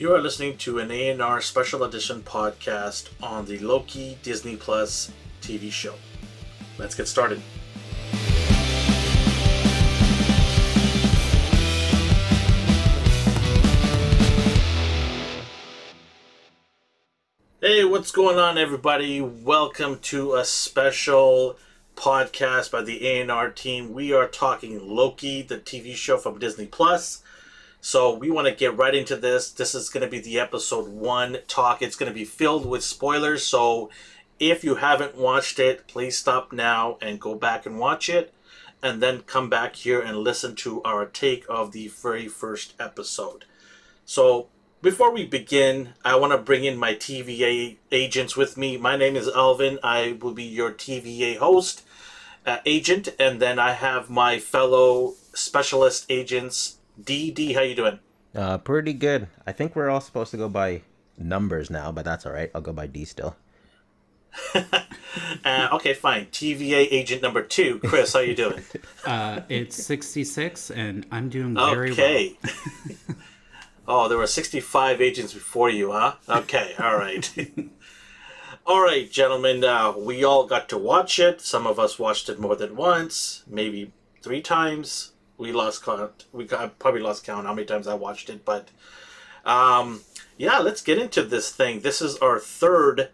You are listening to an A&R special edition podcast on the Loki Disney Plus TV show. Let's get started. Hey, what's going on, everybody? Welcome to a special podcast by the A&R team. We are talking Loki, the TV show from Disney Plus. So we want to get right into this. This is going to be the episode one talk. It's going to be filled with spoilers. So if you haven't watched it, please stop now and go back and watch it. And then come back here and listen to our take of the very first episode. So before we begin, I want to bring in my TVA agents with me. My name is Alvin. I will be your TVA host, uh, agent. And then I have my fellow specialist agents D D, how you doing? Uh, pretty good. I think we're all supposed to go by numbers now, but that's all right. I'll go by D still. uh, okay, fine. TVA agent number two, Chris, how you doing? Uh, it's sixty six, and I'm doing very okay. well. oh, there were sixty five agents before you, huh? Okay, all right. all right, gentlemen. Uh, we all got to watch it. Some of us watched it more than once, maybe three times we lost count. We got, probably lost count how many times I watched it, but um, yeah, let's get into this thing. This is our third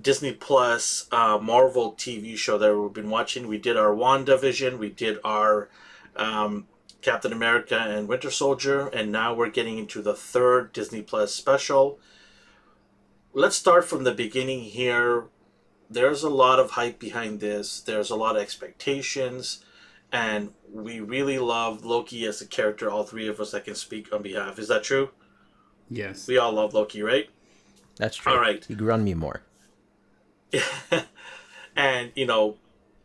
Disney Plus uh, Marvel TV show that we've been watching. We did our WandaVision, we did our um, Captain America and Winter Soldier, and now we're getting into the third Disney Plus special. Let's start from the beginning here. There's a lot of hype behind this. There's a lot of expectations and we really love Loki as a character. All three of us that can speak on behalf. Is that true? Yes. We all love Loki, right? That's true. All right. You grew on me more. and you know,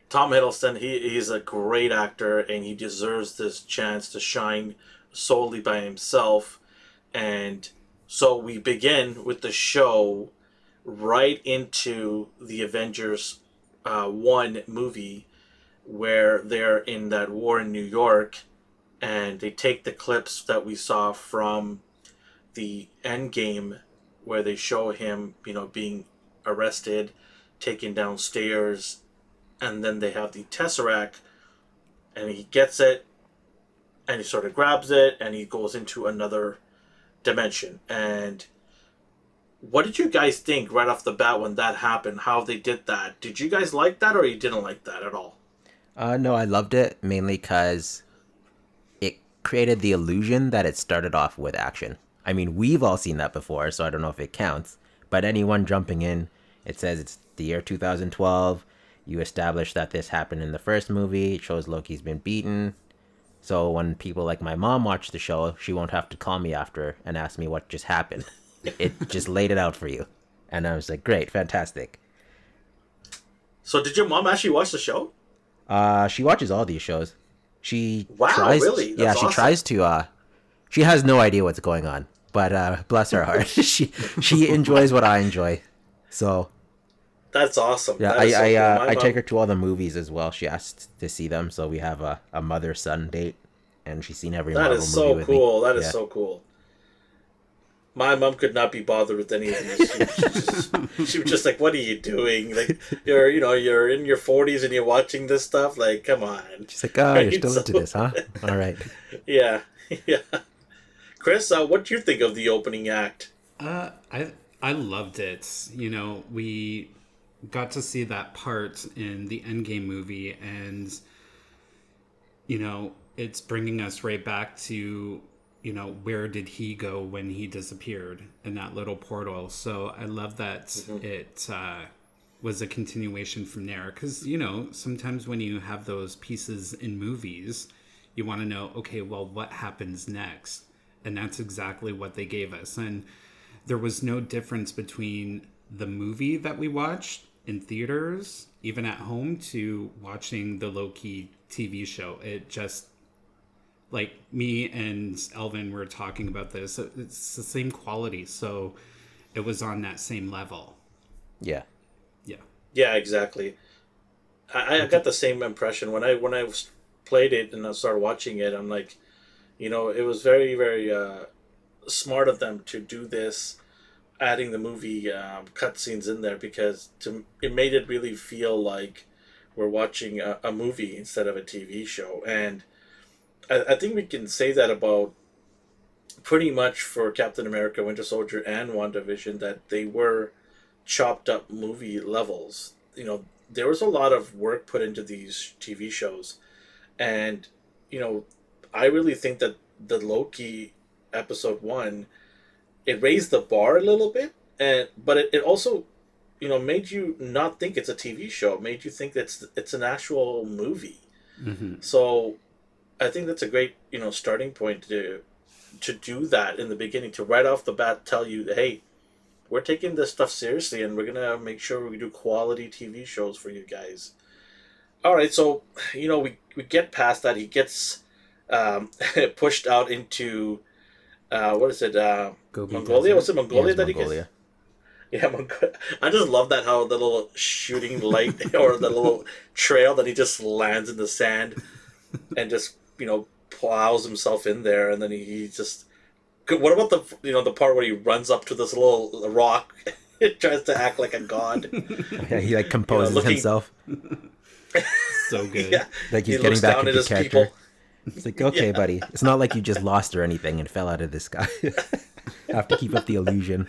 Tom Hiddleston, he he's a great actor, and he deserves this chance to shine solely by himself. And so we begin with the show right into the Avengers uh, one movie where they're in that war in New York and they take the clips that we saw from the end game where they show him, you know, being arrested, taken downstairs, and then they have the Tesseract and he gets it and he sort of grabs it and he goes into another dimension. And what did you guys think right off the bat when that happened? How they did that? Did you guys like that or you didn't like that at all? Uh, no, I loved it mainly because it created the illusion that it started off with action. I mean, we've all seen that before, so I don't know if it counts. But anyone jumping in, it says it's the year 2012. You establish that this happened in the first movie. It shows Loki's been beaten. So when people like my mom watch the show, she won't have to call me after and ask me what just happened. it just laid it out for you. And I was like, great, fantastic. So did your mom actually watch the show? Uh, she watches all these shows. She wow, tries, really? That's yeah, awesome. she tries to. Uh, she has no idea what's going on, but uh, bless her heart, she she enjoys what I enjoy. So that's awesome. Yeah, I I, uh, I take her to all the movies as well. She asked to see them, so we have a, a mother son date, and she's seen every. That Marvel is so cool. That is yeah. so cool my mom could not be bothered with any of these. She, just, she was just like, "What are you doing? Like, you're, you know, you're in your forties and you're watching this stuff. Like, come on." She's like, "Oh, right? you're still so, into this, huh? All right." Yeah, yeah. Chris, uh, what do you think of the opening act? Uh, I I loved it. You know, we got to see that part in the Endgame movie, and you know, it's bringing us right back to you know where did he go when he disappeared in that little portal? So i love that mm-hmm. it uh, was a continuation from there. Because you know sometimes when you have those pieces in movies you want to know okay well what happens next? And that's exactly what they gave us. And there was no difference between the movie that we watched in theaters even at home to watching the loki tv show. It just like me and Elvin were talking about this. It's the same quality, so it was on that same level. Yeah. Yeah. Yeah, exactly. I, I got the same impression when I when I played it and I started watching it. I'm like, you know, it was very very uh, smart of them to do this, adding the movie um, cutscenes in there because to it made it really feel like we're watching a, a movie instead of a TV show, and I, I think we can say that about pretty much for Captain America, Winter Soldier, and WandaVision that they were chopped up movie levels. You know, there was a lot of work put into these TV shows, and you know, I really think that the Loki episode one, it raised the bar a little bit, and but it, it also, you know, made you not think it's a TV show. It made you think it's it's an actual movie. Mm-hmm. So, I think that's a great you know starting point to to do that in the beginning to right off the bat tell you, hey, we're taking this stuff seriously and we're gonna make sure we do quality TV shows for you guys. All right, so you know we we get past that. He gets um, pushed out into uh, what is it? Uh, Mongolia? Was it Mongolia Yeah, that he gets? Yeah, Mongolia. I just love that how the little shooting light or the little trail that he just lands in the sand and just you know plows himself in there, and then he, he just. What about the you know the part where he runs up to this little rock, tries to act like a god? Yeah, he like composes looking- himself. So good. yeah, Like he's he getting looks back down into his character. people. It's like, okay, Yeah. buddy. It's not like you just lost or anything and fell out of the sky. have to keep up the illusion.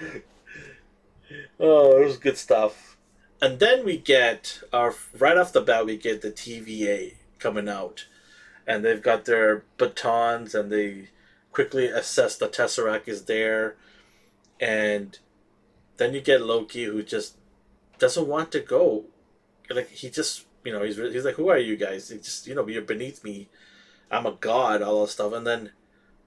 Oh, it was good stuff. And then we get our right off the bat we get the TVA coming out, and they've got their batons and they quickly assess the tesseract is there, and then you get Loki who just doesn't want to go, like he just you know he's he's like who are you guys? He just you know you're beneath me, I'm a god, all that stuff, and then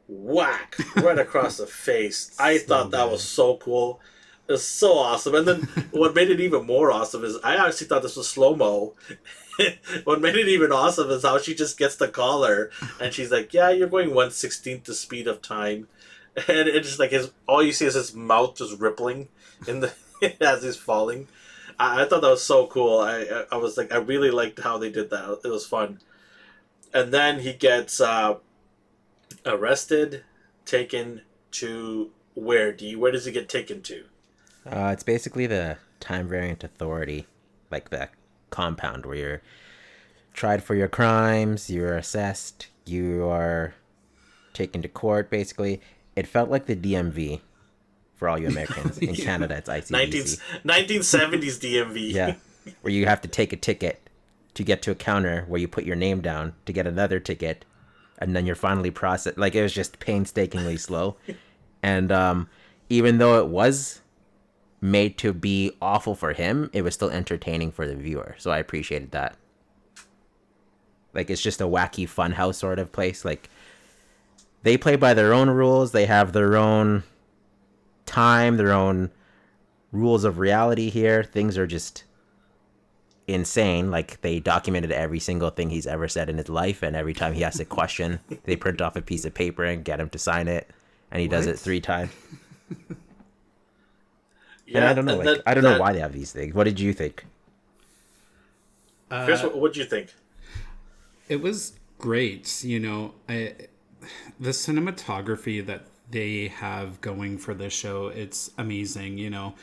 whack right across the face. I So thought that good. was so cool. It was so awesome. And then what made it even more awesome is I actually thought this was slow mo. what made it even awesome is how she just gets the collar and she's like, "Yeah, you're going one sixteenth the speed of time," and it's just like his all you see is his mouth just rippling in the as he's falling. I, I thought that was so cool. I, I I was like, I really liked how they did that. It was fun. And then he gets uh, arrested, taken to where? D? Where does he get taken to? Uh, it's basically the time variant authority, like the compound where you're tried for your crimes, you're assessed, you are taken to court. Basically, it felt like the DMV for all you Americans. In Yeah. Canada, it's ICBC. 19, 1970s DMV. Yeah, where you have to take a ticket to get to a counter where you put your name down to get another ticket, and then you're finally processed. Like it was just painstakingly slow, and um, even though it was made to be awful for him, it was still entertaining for the viewer. So I appreciated that. Like it's just a wacky funhouse sort of place. Like they play by their own rules. They have their own time, their own rules of reality here. Things are just insane. Like they documented every single thing he's ever said in his life, and every time he asks a question, they print off a piece of paper and get him to sign it, and he does it three times. Yeah, and I don't know, like that- I don't know why they have these things. What did you think? Chris, what what'd you think? it was great you know I, the cinematography that they have going for this show it's amazing you know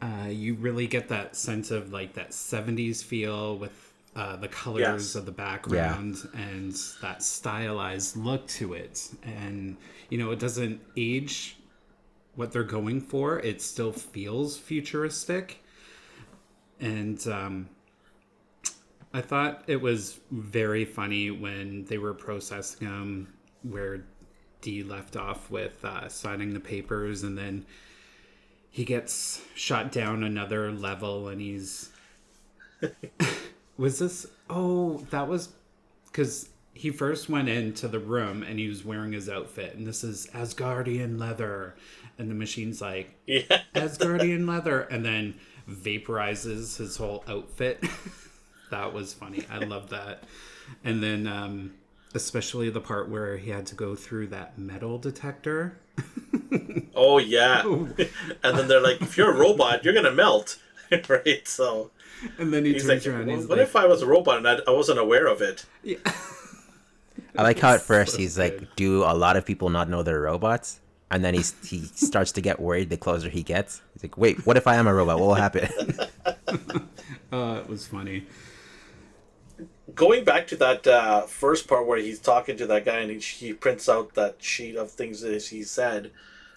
uh, you really get that sense of like that 70s feel with uh, the colors Yes. of the background and that stylized look to it and you know it doesn't age what they're going for it still feels futuristic and um, I thought it was very funny when they were processing him, where D left off with uh, signing the papers, and then he gets shot down another level, and he's. was this? Oh, that was because he first went into the room and he was wearing his outfit, and this is Asgardian leather, and the machine's like, Yeah, Asgardian leather, and then vaporizes his whole outfit. that was funny. I love that. And then, um, especially the part where he had to go through that metal detector. oh yeah. and then they're like, if you're a robot, you're gonna melt, right? So And then he he's turns like, around. well, he's what like, if I was a robot and I, I wasn't aware of it? I like how at first So he's good. like, "Do a lot of people not know they're robots?" and then he's, he starts to get worried the closer he gets. He's like, wait, what if I am a robot? What will happen? Uh, it was funny. Going back to that uh, first part where he's talking to that guy and he, he prints out that sheet of things that he said.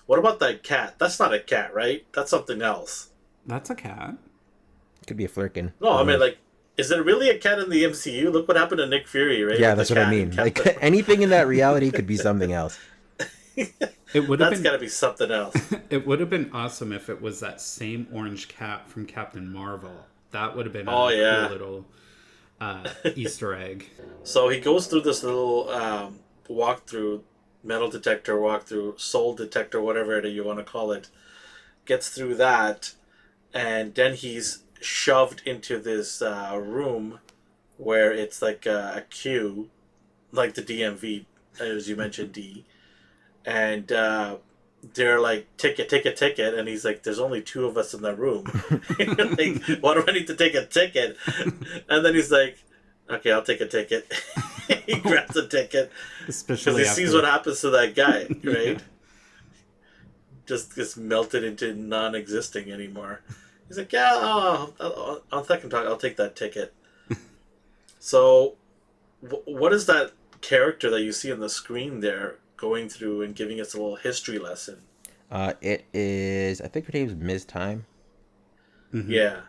What about that cat? That's not a cat, right? That's something else. That's a cat. Could be a Flerken. No, I mean like, is it really a cat in the MCU? Look what happened to Nick Fury, right? yeah, With that's what I mean. Like Captain- anything in that reality could be something else. It would have that's been got to be something else. it would have been awesome if it was that same orange cat from Captain Marvel. That would have been a Oh, yeah. cool little uh, Easter egg. So he goes through this little um, walkthrough, metal detector walkthrough, soul detector, whatever it you want to call it. Gets through that, and then he's shoved into this uh, room where it's like a, a queue, like the DMV, as you mentioned, D. And uh, they're like, ticket, ticket, ticket. And he's like, there's only two of us in the room. like, why do I need to take a ticket? And then he's like, okay, I'll take a ticket. he grabs a ticket because he after, sees what happens to that guy, right? Just gets melted into non-existing anymore. He's like, yeah, oh, I'll, on second talk, I'll take that ticket. so, wh- what is that character that you see on the screen there going through and giving us a little history lesson? Uh, it is, I think her name's Ms. Time. Mm-hmm. Yeah.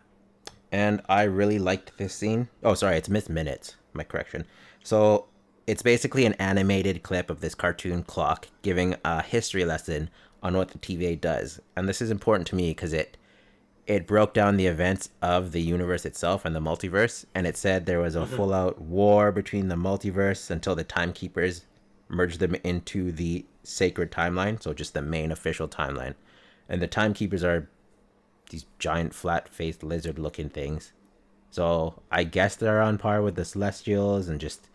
and I really liked this scene. Oh, sorry, it's Miss Minutes. My correction. So it's basically an animated clip of this cartoon clock giving a history lesson on what the TVA does, and this is important to me because it it broke down the events of the universe itself and the multiverse, and it said there was a mm-hmm. full out war between the multiverse until the timekeepers merged them into the sacred timeline, so just the main official timeline, and the timekeepers are these giant flat faced lizard looking things. So I guess they're on par with the Celestials and just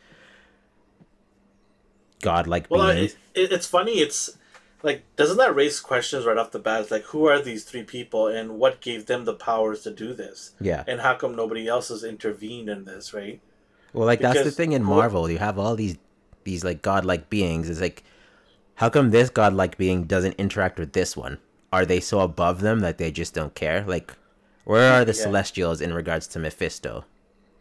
godlike Well, beings. it, it, it's funny. It's like, doesn't that raise questions right off the bat? It's like, who are these three people, and what gave them the powers to do this? yeah. And how come nobody else has intervened in this? Right? Well, like that's the thing in Marvel. You have all these these like godlike beings. It's like, how come this godlike being doesn't interact with this one? Are they so above them that they just don't care? Like, where are the Yeah. Celestials in regards to Mephisto?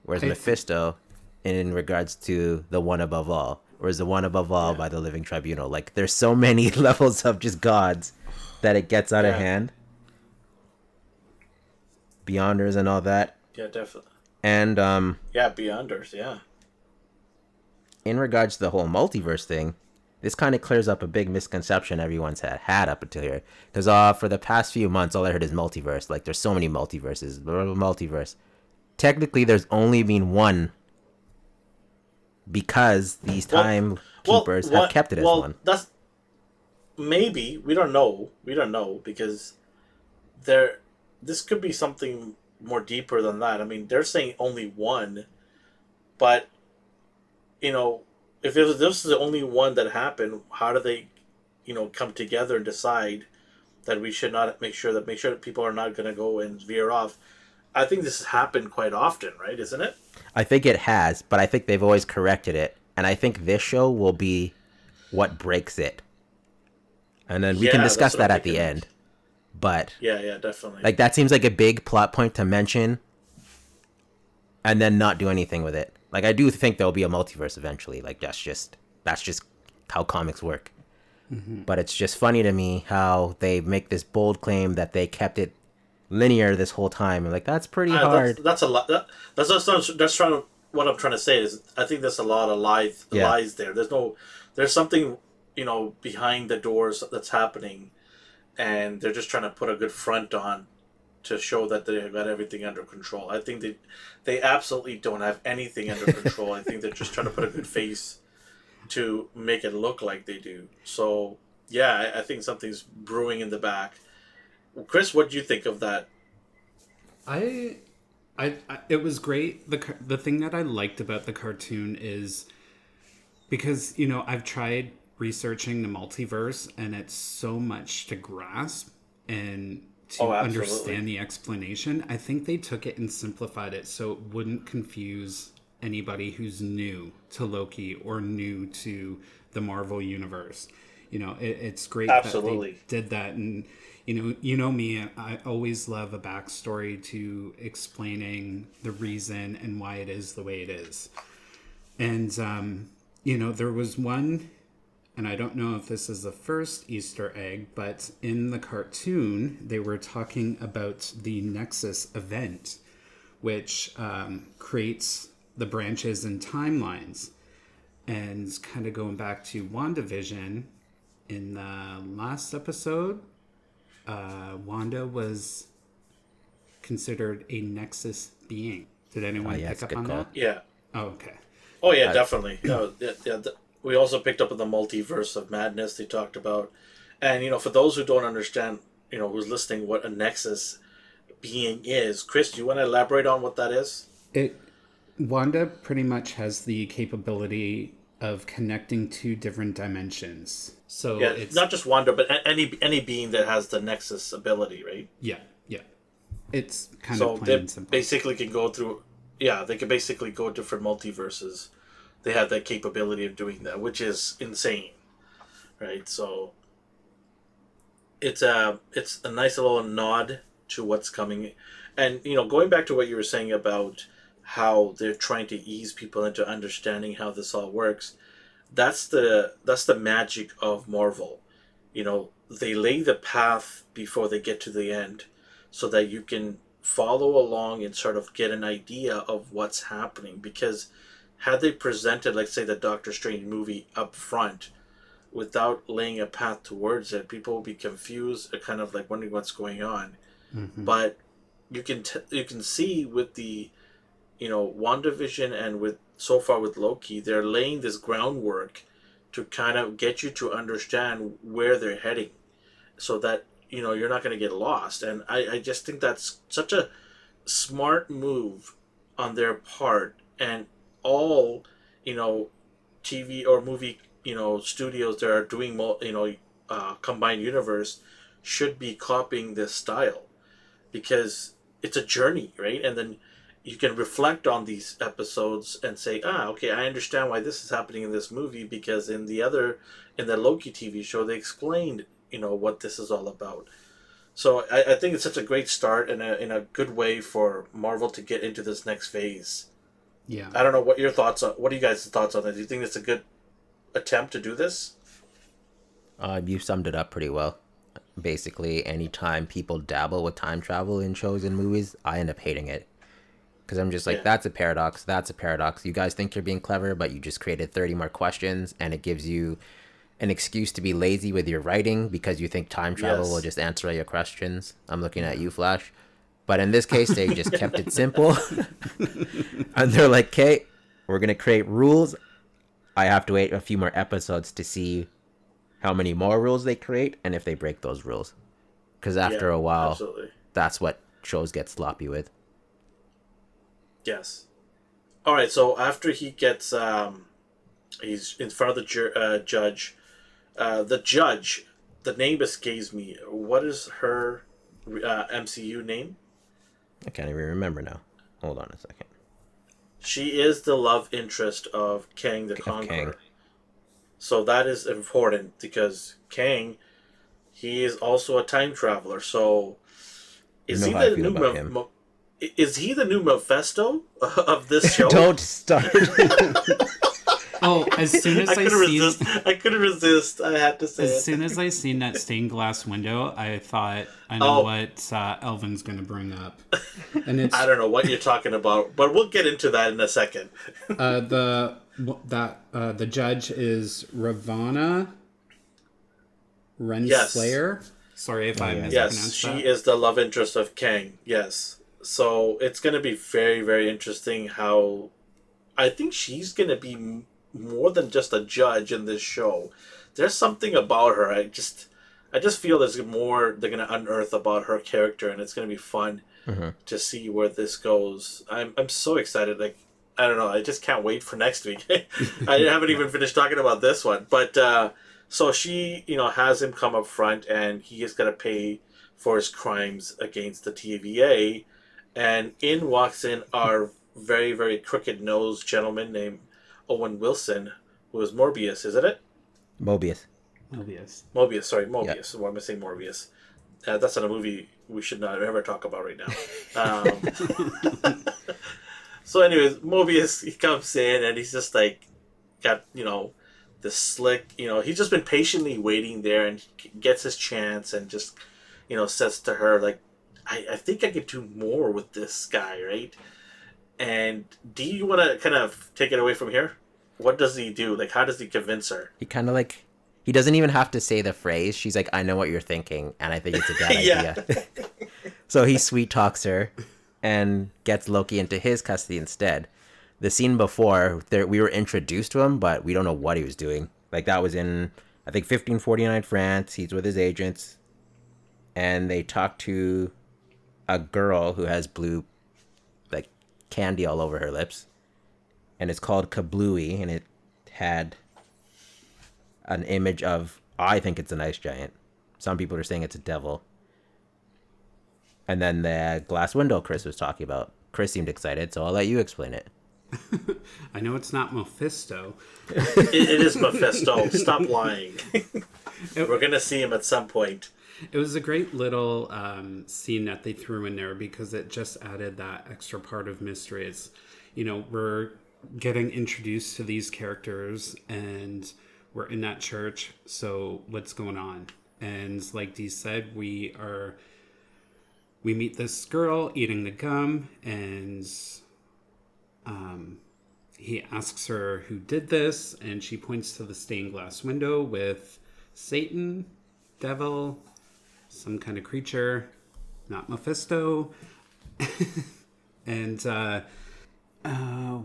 Where's I- Mephisto in regards to the one above all? Where's the one above all Yeah. by the Living Tribunal? Like, there's so many levels of just gods that it gets out of hand. Beyonders and all that, Yeah, definitely. and um. Yeah, Beyonders. Yeah. in regards to the whole multiverse thing, this kind of clears up a big misconception everyone's had, had up until here. Because uh, for the past few months, all I heard is multiverse. Like, there's so many multiverses, blah, blah, blah, multiverse. Technically, there's only been one because these Well- time Well, keepers what- have kept it as well, one. That's maybe we don't know. We don't know because there. This could be something more deeper than that. I mean, they're saying only one, but you know, if it was, this is the only one that happened, how do they, you know, come together and decide that we should not make sure that make sure that people are not going to go and veer off? I think this has happened quite often, right? Isn't it? I think it has, but I think they've always corrected it. And I think this show will be what breaks it. And then we can Yeah, that's discuss that I'm at the end. But Yeah, yeah, definitely. Like that seems like a big plot point to mention and then not do anything with it. Like I do think there'll be a multiverse eventually. Like that's just that's just how comics work. But it's just funny to me how they make this bold claim that they kept it linear this whole time. And like that's pretty Uh, hard. That's, that's a lot. That, that's that's that's, that's trying to, what I'm trying to say is I think there's a lot of lies Yeah. lies there. There's no there's something you know behind the doors that's happening, and they're just trying to put a good front on to show that they got everything under control. I think they they absolutely don't have anything under control. I think they're just trying to put a good face to make it look like they do. So yeah, I, I think something's brewing in the back. Chris, what do you think of that? I, I, I, it was great. the The thing that I liked about the cartoon is because you know I've tried researching the multiverse, and it's so much to grasp and to Oh, understand the explanation. I think they took it and simplified it so it wouldn't confuse anybody who's new to Loki or new to the Marvel universe. you know, it, it's great Absolutely. that they did that. And you know, you know me, I always love a backstory to explaining the reason and why it is the way it is. And um, you know, there was one and I don't know if this is the first Easter egg, but in the cartoon, they were talking about the Nexus event, which um, creates the branches and timelines. And kind of going back to WandaVision, in the last episode, uh, Wanda was considered a Nexus being. Did anyone Oh, yeah, pick up on call. that? Yeah. Oh, okay. Oh yeah, definitely. No, yeah, yeah, th- we also picked up on the multiverse of madness they talked about, and you know, for those who don't understand, you know, who's listening, what a nexus being is, Chris, do you want to elaborate on what that is? It Wanda pretty much has the capability of connecting two different dimensions. So Yeah, it's not just Wanda, but any any being that has the nexus ability, right? yeah, yeah. It's kind So of plain they and simple. basically can go through. Yeah, they can basically go different multiverses. They have that capability of doing that, which is insane, right? So it's a it's a nice little nod to what's coming, and you know, going back to what you were saying about how they're trying to ease people into understanding how this all works. That's the that's the magic of Marvel. You know, they lay the path before they get to the end so that you can follow along and sort of get an idea of what's happening because had they presented like say the doctor strange movie up front without laying a path towards it people will be confused kind of like wondering what's going on Mhm. but you can t- you can see with the you know WandaVision and with so far with Loki they're laying this groundwork to kind of get you to understand where they're heading so that you know you're not going to get lost. And I, I just think that's such a smart move on their part. And all you know tv or movie you know studios that are doing mul- you know uh, combined universe should be copying this style because it's a journey right? And then you can reflect on these episodes and say ah okay i understand why this is happening in this movie because in the other in the loki tv show they explained you know what this is all about so I, I think it's such a great start and a, in a good way for Marvel to get into this next phase. yeah. I don't know what your thoughts on. What are you guys' thoughts on that? Do you think it's a good attempt to do this? Uh, you summed it up pretty well. Basically, anytime people dabble with time travel in shows and movies, I end up hating it. Because I'm just like, Yeah. that's a paradox, that's a paradox. You guys think you're being clever, but you just created 30 more questions, and it gives you an excuse to be lazy with your writing because you think time travel Yes. will just answer all your questions. I'm looking at you, Flash. But in this case, they just kept it simple. and they're like, okay, we're going to create rules. I have to wait a few more episodes to see how many more rules they create and if they break those rules. Because after Yeah, a while, absolutely. that's what shows get sloppy with. Yes. All right. So after he gets, um, he's in front of the ju- uh, judge. Uh, the judge, the name escapes me. What is her uh, MCU name? I can't even remember now. Hold on a second. She is the love interest of Kang the Of Conqueror. Kang. So that is important because Kang, he is also a time traveler. So is know he the new about Meph- him. Mo- is he the new Mephisto of this show? Don't start. Oh, as soon as I I, couldn't seen resist. I couldn't resist. I had to say as it. soon as I seen that stained glass window, I thought I know Oh. what uh, Elvin's going to bring up, and it's I don't know what you're talking about, but we'll get into that in a second. uh, the that uh, the judge is Ravonna Renslayer. Sorry if I yeah. mispronounced Yes, she is the love interest of Kang. Yes. So it's going to be very, very interesting how. I think she's going to be more than just a judge in this show. There's something about her. I just. I just feel there's more they're going to unearth about her character, and it's going to be fun Mhm. to see where this goes. I'm, I'm so excited. Like, I don't know. I just can't wait for next week. I haven't even finished talking about this one. But, uh, so she, you know, has him come up front and he is going to pay for his crimes against the TVA. And in walks in our very, very crooked nosed gentleman named Owen Wilson, who is Morbius, isn't it? Mobius. Mobius. Mobius, sorry, Mobius. Why am I saying Morbius? Uh, that's not a movie we should not ever talk about right now. Um, so, anyways, Mobius he comes in and he's just like got you know the slick. You know, he's just been patiently waiting there and he gets his chance and just you know says to her like, I, I think I could do more with this guy, right? And do you want to kind of take it away from here? What does he do? Like, how does he convince her? He kind of like he doesn't even have to say the phrase. She's like, "I know what you're thinking, and I think it's a bad Yeah. idea." so he sweet talks her and gets Loki into his custody instead. The scene before, there we were introduced to him, but we don't know what he was doing. Like that was in I think 1549 France. He's with his agents, and they talk to a girl who has blue, like candy all over her lips, and it's called Kablooie, and it had an image of I think it's an ice giant. Some people are saying it's a devil. And then the glass window Chris was talking about. Chris seemed excited, so I'll let you explain it. I know it's not Mephisto. it, it is Mephisto. Stop lying. We're gonna see him at some point. It was a great little um, scene that they threw in there because it just added that extra part of mystery. It's, you know, we're getting introduced to these characters and we're in that church. So what's going on? And like Dee said, we are we meet this girl eating the gum and um, he asks her who did this and she points to the stained glass window with satan devil some kind of creature not mephisto and uh uh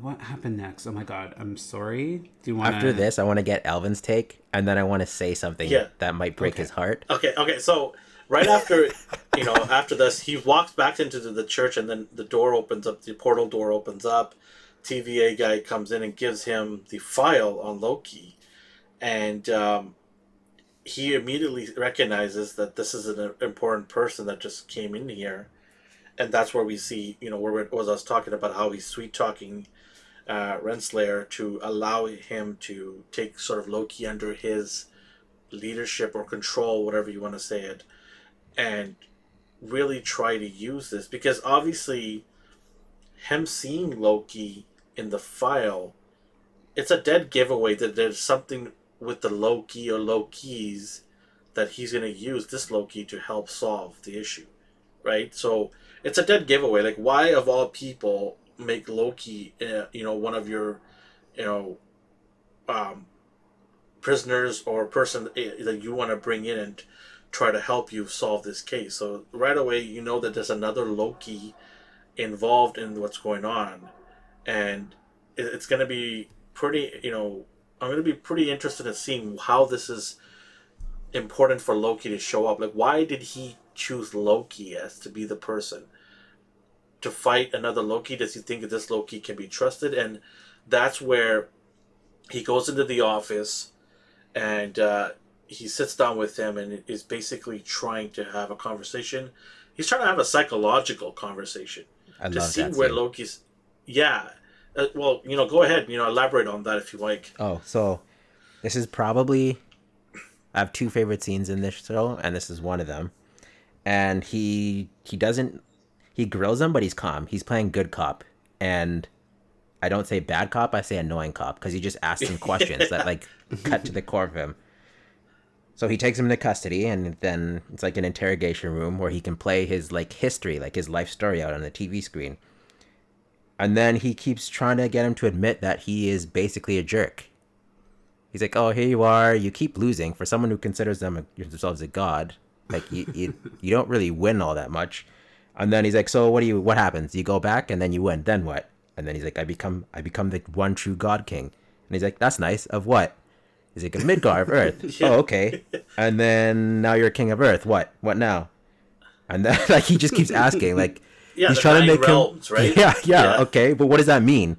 what happened next oh my god i'm sorry do you want After this, I want to get Alvin's take, and then I want to say something Yeah. that might break his heart. Okay, okay. So right after, you know, after this, he walks back into the, the church, and then the door opens up. The portal door opens up. TVA guy comes in and gives him the file on Loki, and um, he immediately recognizes that this is an important person that just came in here, and that's where we see, you know, where it was was talking about how he's sweet talking uh, Renslayer to allow him to take sort of Loki under his leadership or control, whatever you want to say it, and really try to use this. Because obviously, him seeing Loki in the file, it's a dead giveaway that there's something with the Loki or Lokis that he's going to use this Loki to help solve the issue, right? So it's a dead giveaway. Like, why of all people make Loki, uh, you know, one of your, you know, um, prisoners or person eh, that you want to bring in and try to help you solve this case. So right away, you know that there's another Loki involved in what's going on, and it's going to be pretty. You know, I'm going to be pretty interested in seeing how this is important for Loki to show up. Like, why did he choose Loki as to be the person to fight another Loki? Does he think that this Loki can be trusted? And that's where he goes into the office and uh, he sits down with him and is basically trying to have a conversation. He's trying to have a psychological conversation I to see where. Loki's. Yeah, uh, well, you know, go ahead. You know, elaborate on that if you like. Oh, so this is probably I have two favorite scenes in this show, and this is one of them. And he he doesn't he grills him, but he's calm. He's playing good cop, and I don't say bad cop. I say annoying cop because he just asks him questions that like cut to the core of him. So he takes him into custody, and then it's like an interrogation room where he can play his like history, like his life story out on the TV screen. And then he keeps trying to get him to admit that he is basically a jerk. He's like, "Oh, here you are. You keep losing. For someone who considers them themselves a god, like you, you, you don't really win all that much." And then he's like, "So what do you? What happens? You go back and then you win. Then what?" And then he's like, "I become, I become the one true god king." And he's like, "That's nice. Of what?" He's like, "Of Midgard of Earth." Yeah. Oh, okay. And then now you're king of Earth. What? What now? And then like he just keeps asking, like Yeah, he's trying to make realms, him, right? Yeah, yeah, Yeah. okay. But what does that mean?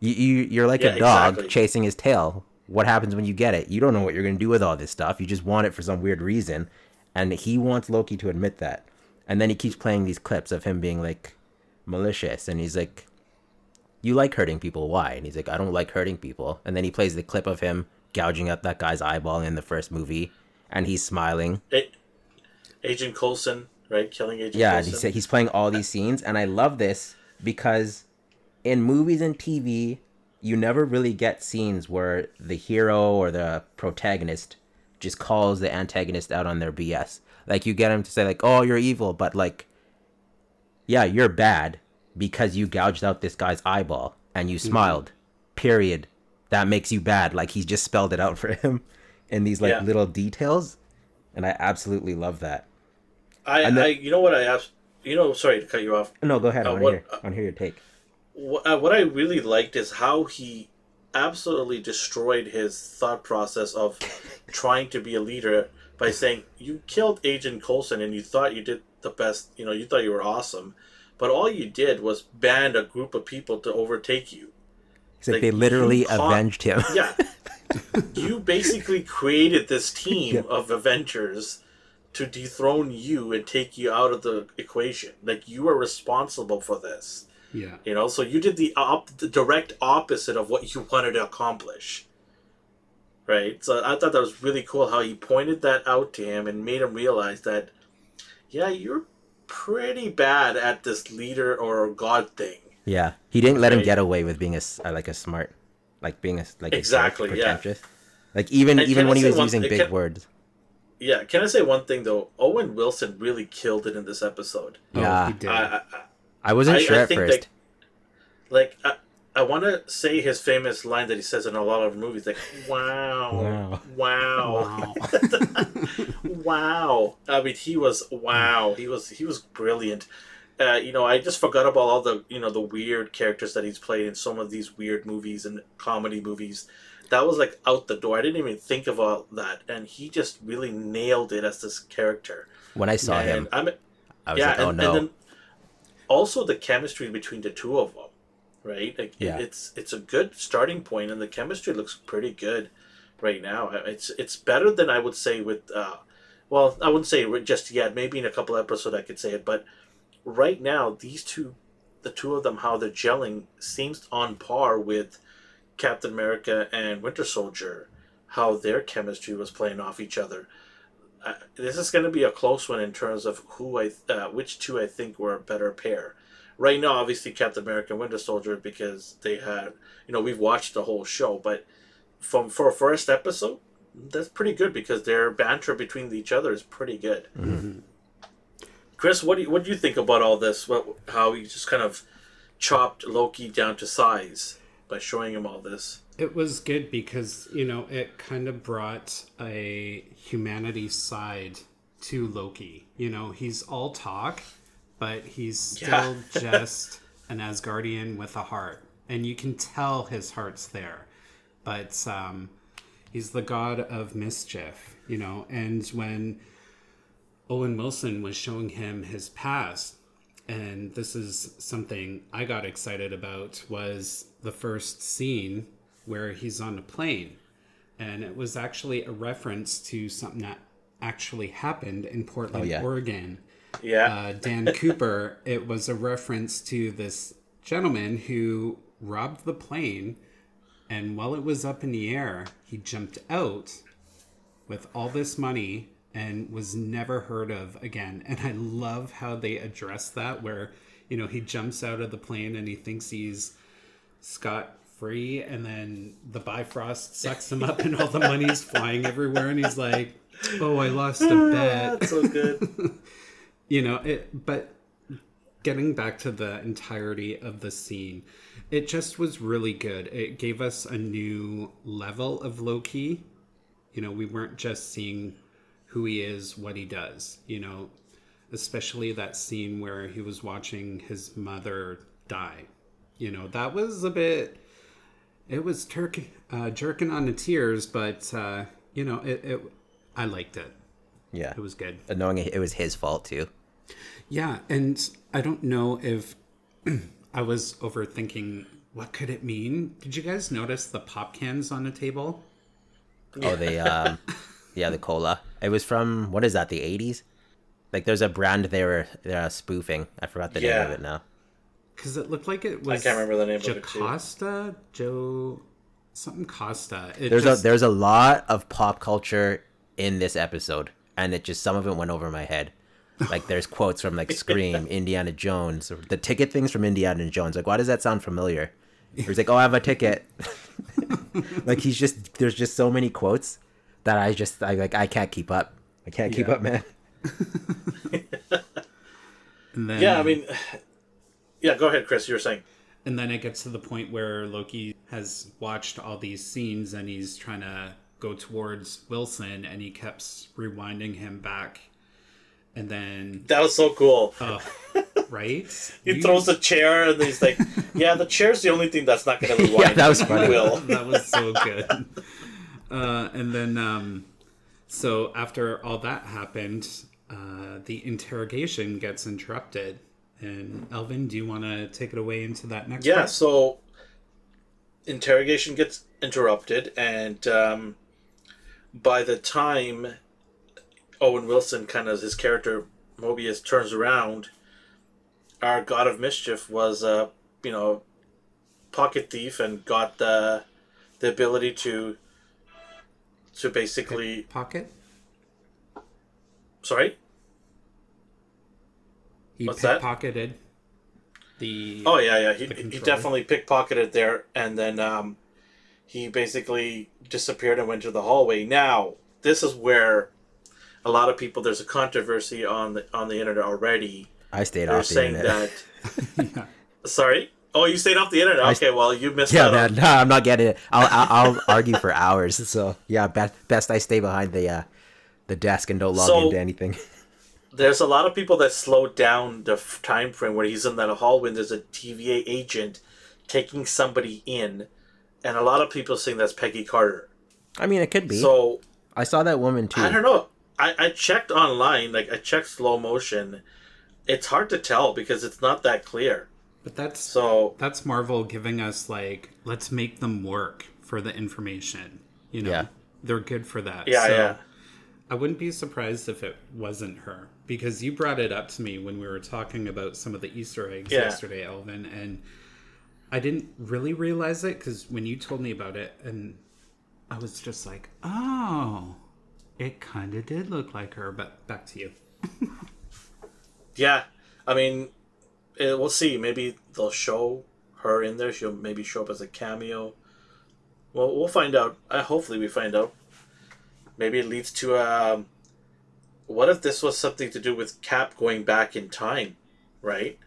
You, you you're like Yeah, a dog exactly. chasing his tail. What happens when you get it? You don't know what you're gonna do with all this stuff. You just want it for some weird reason, and he wants Loki to admit that. And then he keeps playing these clips of him being like malicious, and he's like, "You like hurting people? Why?" And he's like, "I don't like hurting people." And then he plays the clip of him gouging out that guy's eyeball in the first movie, and he's smiling. A- Agent Coulson, right? Killing Agent Yeah, Coulson. he's he's playing all these scenes, and I love this because in movies and TV, you never really get scenes where the hero or the protagonist just calls the antagonist out on their BS. Like you get him to say like, "Oh, you're evil," but like, yeah, you're bad because you gouged out this guy's eyeball and you mm-hmm. smiled. Period. That makes you bad. Like he's just spelled it out for him in these like Yeah. little details, and I absolutely love that. I, then- I, you know what I asked. You know, sorry to cut you off. No, go ahead. I Uh, want to what- hear. I want to hear your take. What, uh, what I really liked is how he absolutely destroyed his thought process of trying to be a leader by saying you killed Agent Coulson and you thought you did the best. You know, you thought you were awesome, but all you did was band a group of people to overtake you. He's like, Like, they literally avenged him. Yeah. you basically created this team Yeah. of Avengers to dethrone you and take you out of the equation. Like you are responsible for this. Yeah. You know, so you did the op- the direct opposite of what you wanted to accomplish. Right? So I thought that was really cool how he pointed that out to him and made him realize that yeah, you're pretty bad at this leader or god thing. Yeah, he didn't let him get away with being a s- uh, like a smart, like being a like a jerk, Exactly, yeah. Like even And even when he was one- using can- big words. Yeah, can I say one thing though? Owen Wilson really killed it in this episode. Yeah. Oh, he did. I, I, I- I wasn't I- sure I at first. that- like I, I want to say his famous line that he says in a lot of movies, like "Wow, wow, wow. wow." I mean, he was wow. He was he was brilliant. Uh, you know, I just forgot about all the you know the weird characters that he's played in some of these weird movies and comedy movies. That was like out the door. I didn't even think about that, and he just really nailed it as this character. when I saw and him, I'm I was yeah, like, oh and, no. and then also the chemistry between the two of them, right? Like Yeah. it's it's a good starting point, and the chemistry looks pretty good right now. It's it's better than I would say with, uh, well, I wouldn't say just yet. Maybe in a couple episodes I could say it, but right now these two, the two of them, how they're gelling seems on par with Captain America and Winter Soldier. How their chemistry was playing off each other uh, this is going to be a close one in terms of who I uh, which two I think were a better pair. Right now, obviously Captain America and Winter Soldier because they had you know we've watched the whole show, but from for a first episode, that's pretty good because their banter between each other is pretty good. Chris, what do you, what do you think about all this? What how he just kind of chopped Loki down to size by showing him all this? It was good because, you know, it kind of brought a humanity side to Loki. You know, he's all talk, but he's still just an Asgardian with a heart. And you can tell his heart's there. But um, he's the god of mischief, you know. And when Owen Wilson was showing him his past, and this is something I got excited about was the first scene where he's on a plane and it was actually a reference to something that actually happened in Portland, Oh, yeah. Oregon. Yeah, Uh, Dan Cooper, it was a reference to this gentleman who robbed the plane and while it was up in the air, he jumped out with all this money and was never heard of again. And I love how they address that, where, you know, he jumps out of the plane and he thinks he's scot free, and then the Bifrost sucks him up and all the money's flying everywhere. And he's like, oh, I lost a ah, bet that's so good. you know it but getting back to the entirety of the scene it just was really good it gave us a new level of loki you know we weren't just seeing who he is what he does you know especially that scene where he was watching his mother die you know that was a bit it was turk uh, jerking on the tears but uh, you know it, it i liked it yeah, it was good and knowing it, was his fault too. yeah, and I don't know if I was overthinking what could it mean. Did you guys notice the pop cans on the table? Oh, the um, yeah, the cola. It was from what is that? The eighties. Like, there's a brand they were they're uh, spoofing. I forgot the name of it now. Because it looked like it was. I can't remember the name of it, too. Jocasta, Joe, something Costa. It There's just, a there's a lot of pop culture in this episode, and it just some of it went over my head. Like there's quotes from like Scream, Indiana Jones, or the ticket things from Indiana Jones. Like, why does that sound familiar? He's like, "Oh, I have a ticket." like he's just there's just so many quotes that I just I like I can't keep up. I can't keep Yeah. up, man. and then, Yeah, I mean, yeah. Go ahead, Chris. You were saying. and then it gets to the point where Loki has watched all these scenes and he's trying to go towards Wilson, and he keeps rewinding him back, and then That was so cool. uh, right? He You- throws the chair and he's like, "Yeah, the chair's the only thing that's not going to rewind." Yeah, that was funny. Will. that was so good. Uh, and then, um, so after all that happened, uh, the interrogation gets interrupted. And Elvin, do you want to take it away into that next? Yeah. part? So interrogation gets interrupted, and um, by the time Owen Wilson, kind of his character Mobius, turns around, our God of Mischief was a you know pocket thief and got the the ability to to basically pocket. sorry He What's that? pickpocketed the. Oh yeah, yeah. He, he controller. definitely pickpocketed there, and then um, he basically disappeared and went to the hallway. Now this is where a lot of people. There's a controversy on the on the internet already. I stayed They're off the saying internet. that. Yeah. Sorry. Oh, you stayed off the internet. I- Okay, well you missed Yeah, that. man. No, I'm not getting it. I'll I'll, I'll argue for hours. So yeah, best best I stay behind the uh, the desk and don't log So- into anything. There's a lot of people that slow down the f- time frame where he's in that hallway. and There's a TVA agent taking somebody in, and a lot of people saying that's Peggy Carter. I mean, it could be. So I saw that woman too. I don't know. I, I checked online, like I checked slow motion. It's hard to tell because it's not that clear. But that's So that's Marvel giving us like, let's make them work for the information. You know, Yeah. they're good for that. yeah, So yeah. I wouldn't be surprised if it wasn't her because you brought it up to me when we were talking about some of the Easter eggs Yeah. yesterday, Elvin, and I didn't really realize it because when you told me about it, and I was just like, oh, it kind of did look like her. But back to you. Yeah, I mean, eh, we'll see. Maybe they'll show her in there. She'll maybe show up as a cameo. Well, we'll find out. Uh, hopefully, we find out. Maybe it leads to um. What if this was something to do with Cap going back in time, right?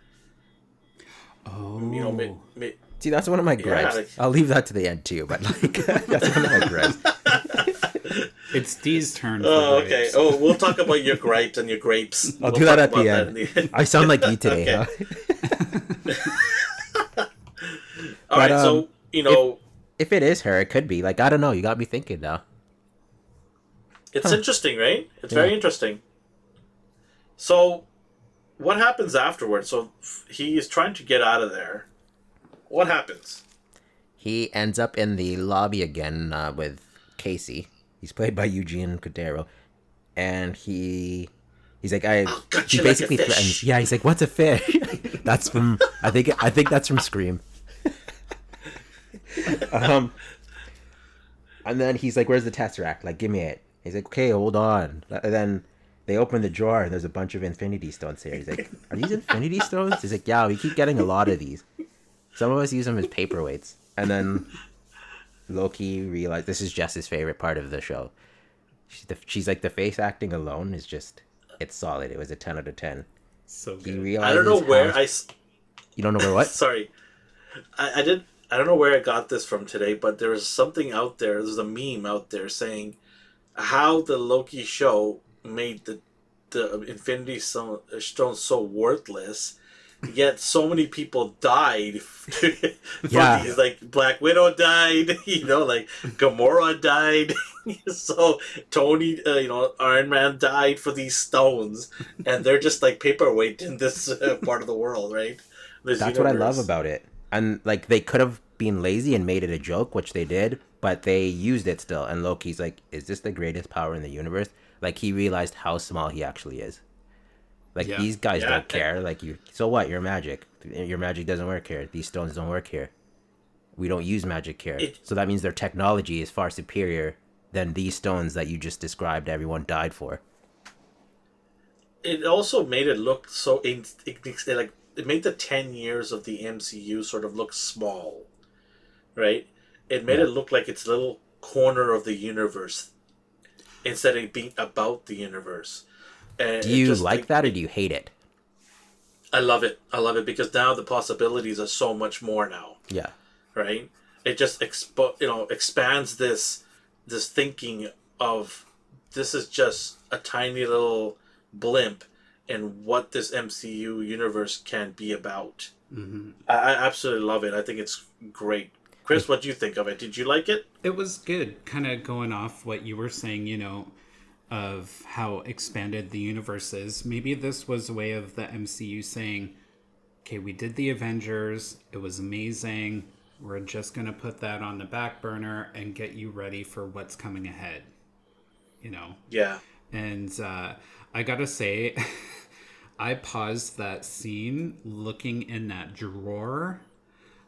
Oh, You know, may, may, See, that's one of my gripes. like- I'll leave that to the end too. But like, that's one of my gripes. It's Dee's turn. For oh, okay. Oh, we'll talk about your gripes and your grapes. I'll We'll do that at the end. that in the I sound like you today, Okay. huh? All right, But, so um, you know, If it is her, it could be. Like, I don't know. You got me thinking now. it's interesting, right? It's very interesting. So, what happens afterwards? So he is trying to get out of there. What happens? He ends up in the lobby again uh, with Casey. He's played by Eugene Cordero, and he he's like I. He like basically fish. threatens. Yeah, he's like, "What's a fish?" that's from I think I think that's from Scream. um, and then he's like, "Where's the tesseract? Like, give me it." He's like, "Okay, hold on." And then they open the drawer, and there's a bunch of Infinity Stones here. He's like, "Are these Infinity Stones?" He's like, "Yeah, we keep getting a lot of these. Some of us use them as paperweights." And then Loki realized this is Jess's favorite part of the show. She's, the, she's like the face acting alone is just it's solid. It was a ten out of ten. So He good. realizes I don't know where I. you don't know where what? Sorry, I, I did. I don't know where I got this from today, but there was something out there. There's a meme out there saying how the Loki show made the the Infinity Stone so worthless. Yet so many people died. Yeah. these. like Black Widow died. You know, like Gamora died. so Tony, uh, you know, Iron Man died for these stones, and they're just like paperweight in this uh, part of the world, right? This That's what I love about it. And like they could have been lazy and made it a joke, which they did, but they used it still. And Loki's like, "Is this the greatest power in the universe?" Like he realized how small he actually is. Like Yeah. these guys Yeah. don't care. Like you, so what? Your magic, your magic doesn't work here. These stones don't work here. We don't use magic here. It- so that means their technology is far superior than these stones that you just described everyone died for. it also made it look so in, like it made the 10 years of the MCU sort of look small right it made Yeah. it look like it's a little corner of the universe instead of being about the universe and Do you just, like that or do you hate it? I love it I love it because now the possibilities are so much more now Yeah. right it just expo- you know expands this this thinking of this is just a tiny little blimp in what this MCU universe can be about. hmm I, I absolutely love it. I think it's great. Chris, what do you think of it? Did you like it? It was good, kind of going off what you were saying, you know, of how expanded the universe is. Maybe this was a way of the MCU saying, okay, we did the Avengers, it was amazing. We're just going to put that on the back burner and get you ready for what's coming ahead. You know? Yeah. And uh, I gotta say, I paused that scene looking in that drawer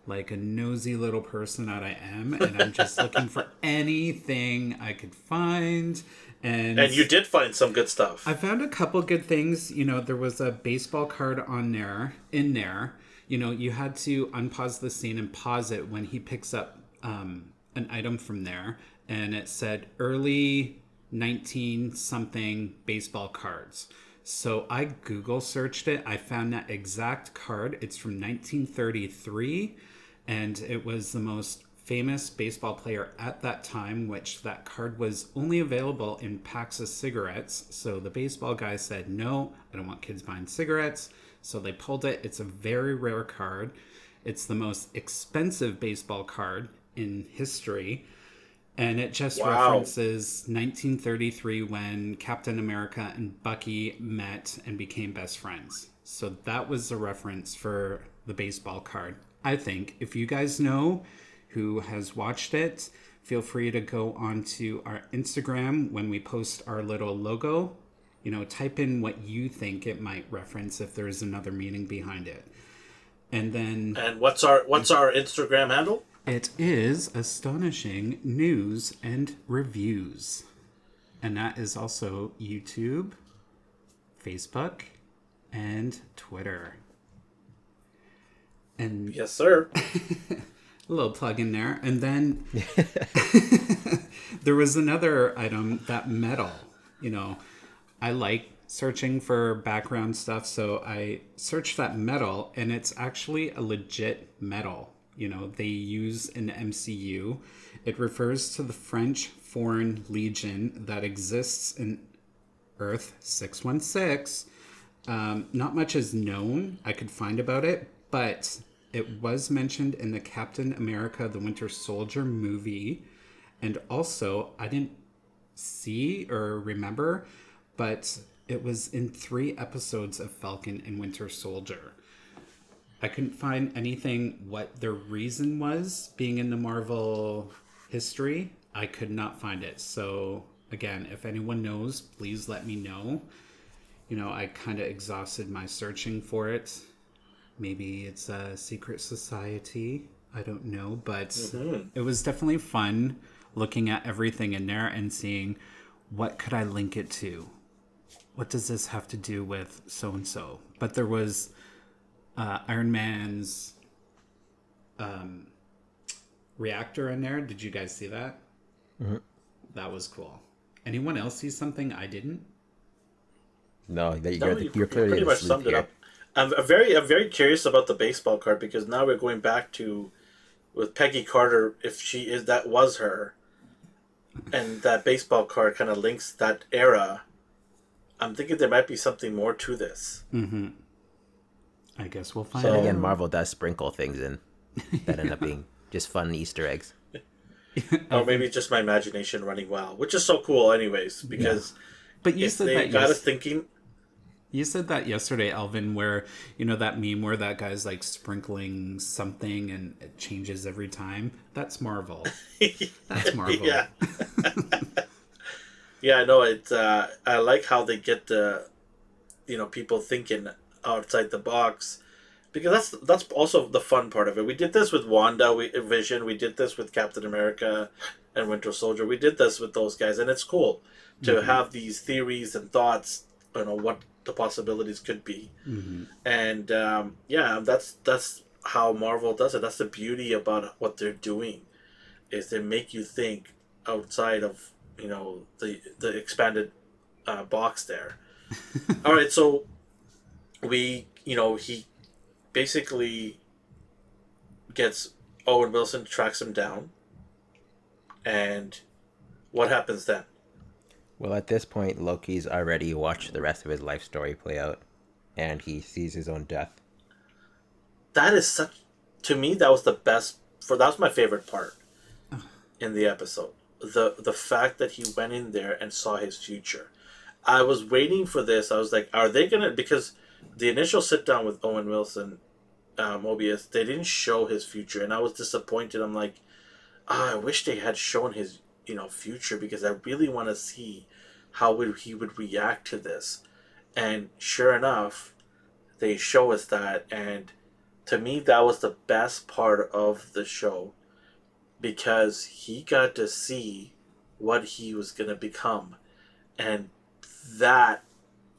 like a nosy little person that I am, and I'm just looking for anything I could find. And, And you did find some good stuff. I found a couple good things. You know, there was a baseball card on there, in there. You know, you had to unpause the scene and pause it when he picks up um, an item from there, and it said early 19 something baseball cards. So I Google searched it. I found that exact card. It's from 1933, and it was the most famous baseball player at that time, which that card was only available in packs of cigarettes. So the baseball guy said, No, I don't want kids buying cigarettes. So they pulled it. It's a very rare card. It's the most expensive baseball card in history. And it just Wow. references 1933 when Captain America and Bucky met and became best friends. So that was the reference for the baseball card. I think if you guys know who has watched it, feel free to go onto our Instagram when we post our little logo. You know, type in what you think it might reference if there's another meaning behind it. And then and what's our what's our Instagram handle? it is astonishing news and reviews. And that is also YouTube, Facebook, and Twitter. And Yes, sir. a little plug in there. And then there was another item, that medal. You know, I like searching for background stuff, so I searched that medal, and it's actually a legit medal. You know, they use an MCU. It refers to the French Foreign Legion that exists in Earth 616. Um, not much is known I could find about it, but it was mentioned in the Captain America the Winter Soldier movie. And also, I didn't see or remember, but it was in three episodes of Falcon and Winter Soldier. I couldn't find anything what their reason was being in the Marvel history. I could not find it. So, again, if anyone knows, please let me know. You know, I kind of exhausted my searching for it. Maybe it's a secret society. I don't know, but it was definitely fun looking at everything in there and seeing what could I link it to. What does this have to do with so and so? But there was uh, Iron Man's um, reactor in there. Did you guys see that? That was cool. Anyone else see something I didn't? No, that No, you're, you, you're clearly pretty much asleep summed it here. up. I'm I'm very I'm very curious about the baseball card because now we're going back to with Peggy Carter if she is that was her, and that baseball card kind of links that era. I'm thinking there might be something more to this. Mm-hmm. I guess we'll find And out. again, Marvel does sprinkle things in that end up being just fun Easter eggs. Or maybe just my imagination running wild, which is so cool, anyways. Because But you if said they that got yes- us thinking, You said that yesterday, Alvin, where you know that meme where that guy's like sprinkling something and it changes every time. That's Marvel. That's Marvel. yeah, yeah, I know it. Uh, I like how they get the, you know, people thinking outside the box, because that's that's also the fun part of it. We did this with Wanda, we Vision, we did this with Captain America and Winter Soldier. We did this with those guys, and it's cool to mm-hmm. have these theories and thoughts. You know what the possibilities could be, mm-hmm. and um, yeah, that's that's how Marvel does it. That's the beauty about what they're doing, is they make you think outside of you know the the expanded uh, box there. All right, so we you know he basically gets Owen Wilson tracks him down, and what happens then? Well, at this point, Loki's already watched the rest of his life story play out, and he sees his own death. That is such. To me, that was the best. For that was my favorite part in the episode. The the fact that he went in there and saw his future. I was waiting for this. I was like, are they gonna? Because the initial sit down with Owen Wilson, uh, Mobius, they didn't show his future, and I was disappointed. I'm like, oh, I wish they had shown his you know future because I really want to see how would he would react to this. And sure enough, they show us that, and to me, that was the best part of the show because he got to see what he was going to become, and that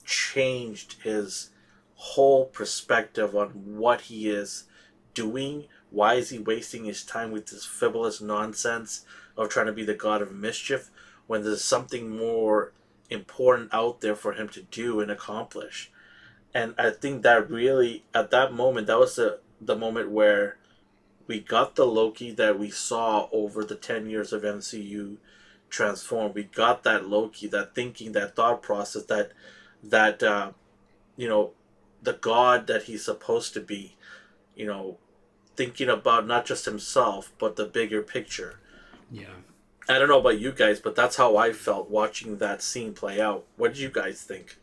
changed his whole perspective on what he is doing. Why is he wasting his time with this frivolous nonsense of trying to be the god of mischief when there's something more important out there for him to do and accomplish? And I think that really, at that moment, that was the, the moment where we got the Loki that we saw over the 10 years of MCU transform. We got that Loki, that thinking, that thought process, that, that, uh, you know, the god that he's supposed to be, you know, thinking about not just himself but the bigger picture. Yeah. I don't know about you guys, but that's how I felt watching that scene play out. What did you guys think?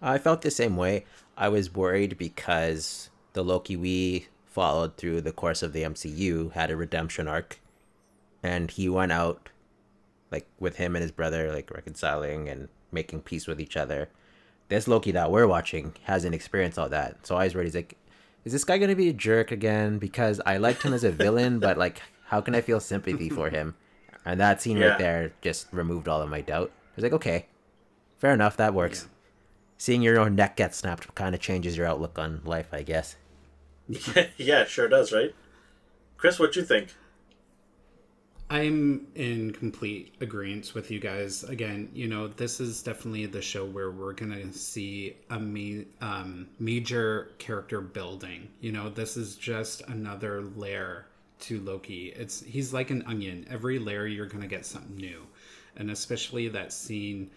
I felt the same way. I was worried because the Loki we followed through the course of the MCU had a redemption arc and he went out like with him and his brother like reconciling and making peace with each other this Loki that we're watching hasn't experienced all that. So I was worried. He's like, is this guy gonna be a jerk again? Because I liked him as a villain, but like, how can I feel sympathy for him? And that scene yeah. right there just removed all of my doubt. I was like, okay, fair enough, that works. Yeah. Seeing your own neck get snapped kind of changes your outlook on life, I guess. yeah, sure does, right? Chris, what do you think? I'm in complete agreement with you guys. Again, you know, this is definitely the show where we're gonna see a ma- um, major character building. You know, this is just another layer to Loki. It's he's like an onion. Every layer you're gonna get something new, and especially that scene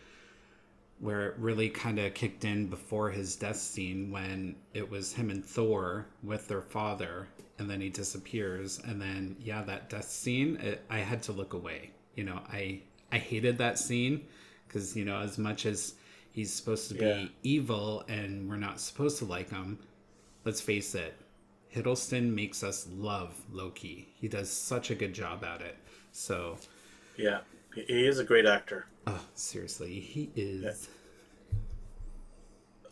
where it really kind of kicked in before his death scene when it was him and Thor with their father and then he disappears and then yeah that death scene it, i had to look away you know i i hated that scene because you know as much as he's supposed to be yeah. evil and we're not supposed to like him let's face it hiddleston makes us love loki. He does such a good job at it. So yeah. He is a great actor. Oh seriously he is yeah.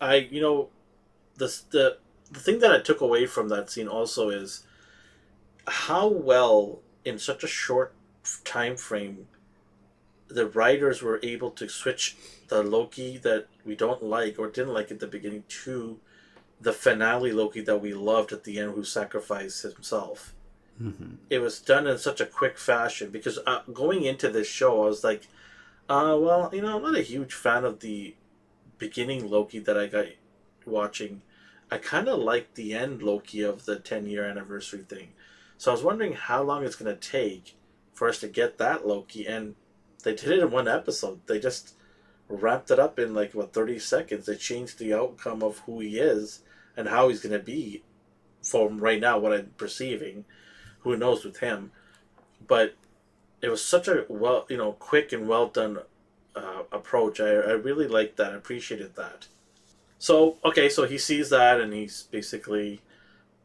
i you know the the the thing that I took away from that scene also is how well in such a short time frame the writers were able to switch the Loki that we don't like or didn't like at the beginning to the finale Loki that we loved at the end who sacrificed himself. Mm-hmm. It was done in such a quick fashion because uh, going into this show, I was like, uh, well, you know, I'm not a huge fan of the beginning Loki that I got watching I kind of like the end Loki of the 10 year anniversary thing. So I was wondering how long it's going to take for us to get that Loki. And they did it in one episode. They just wrapped it up in like, what, 30 seconds. They changed the outcome of who he is and how he's going to be from right now, what I'm perceiving. Who knows with him. But it was such a well, you know, quick and well done uh, approach. I, I really liked that. I appreciated that. So okay, so he sees that and he's basically,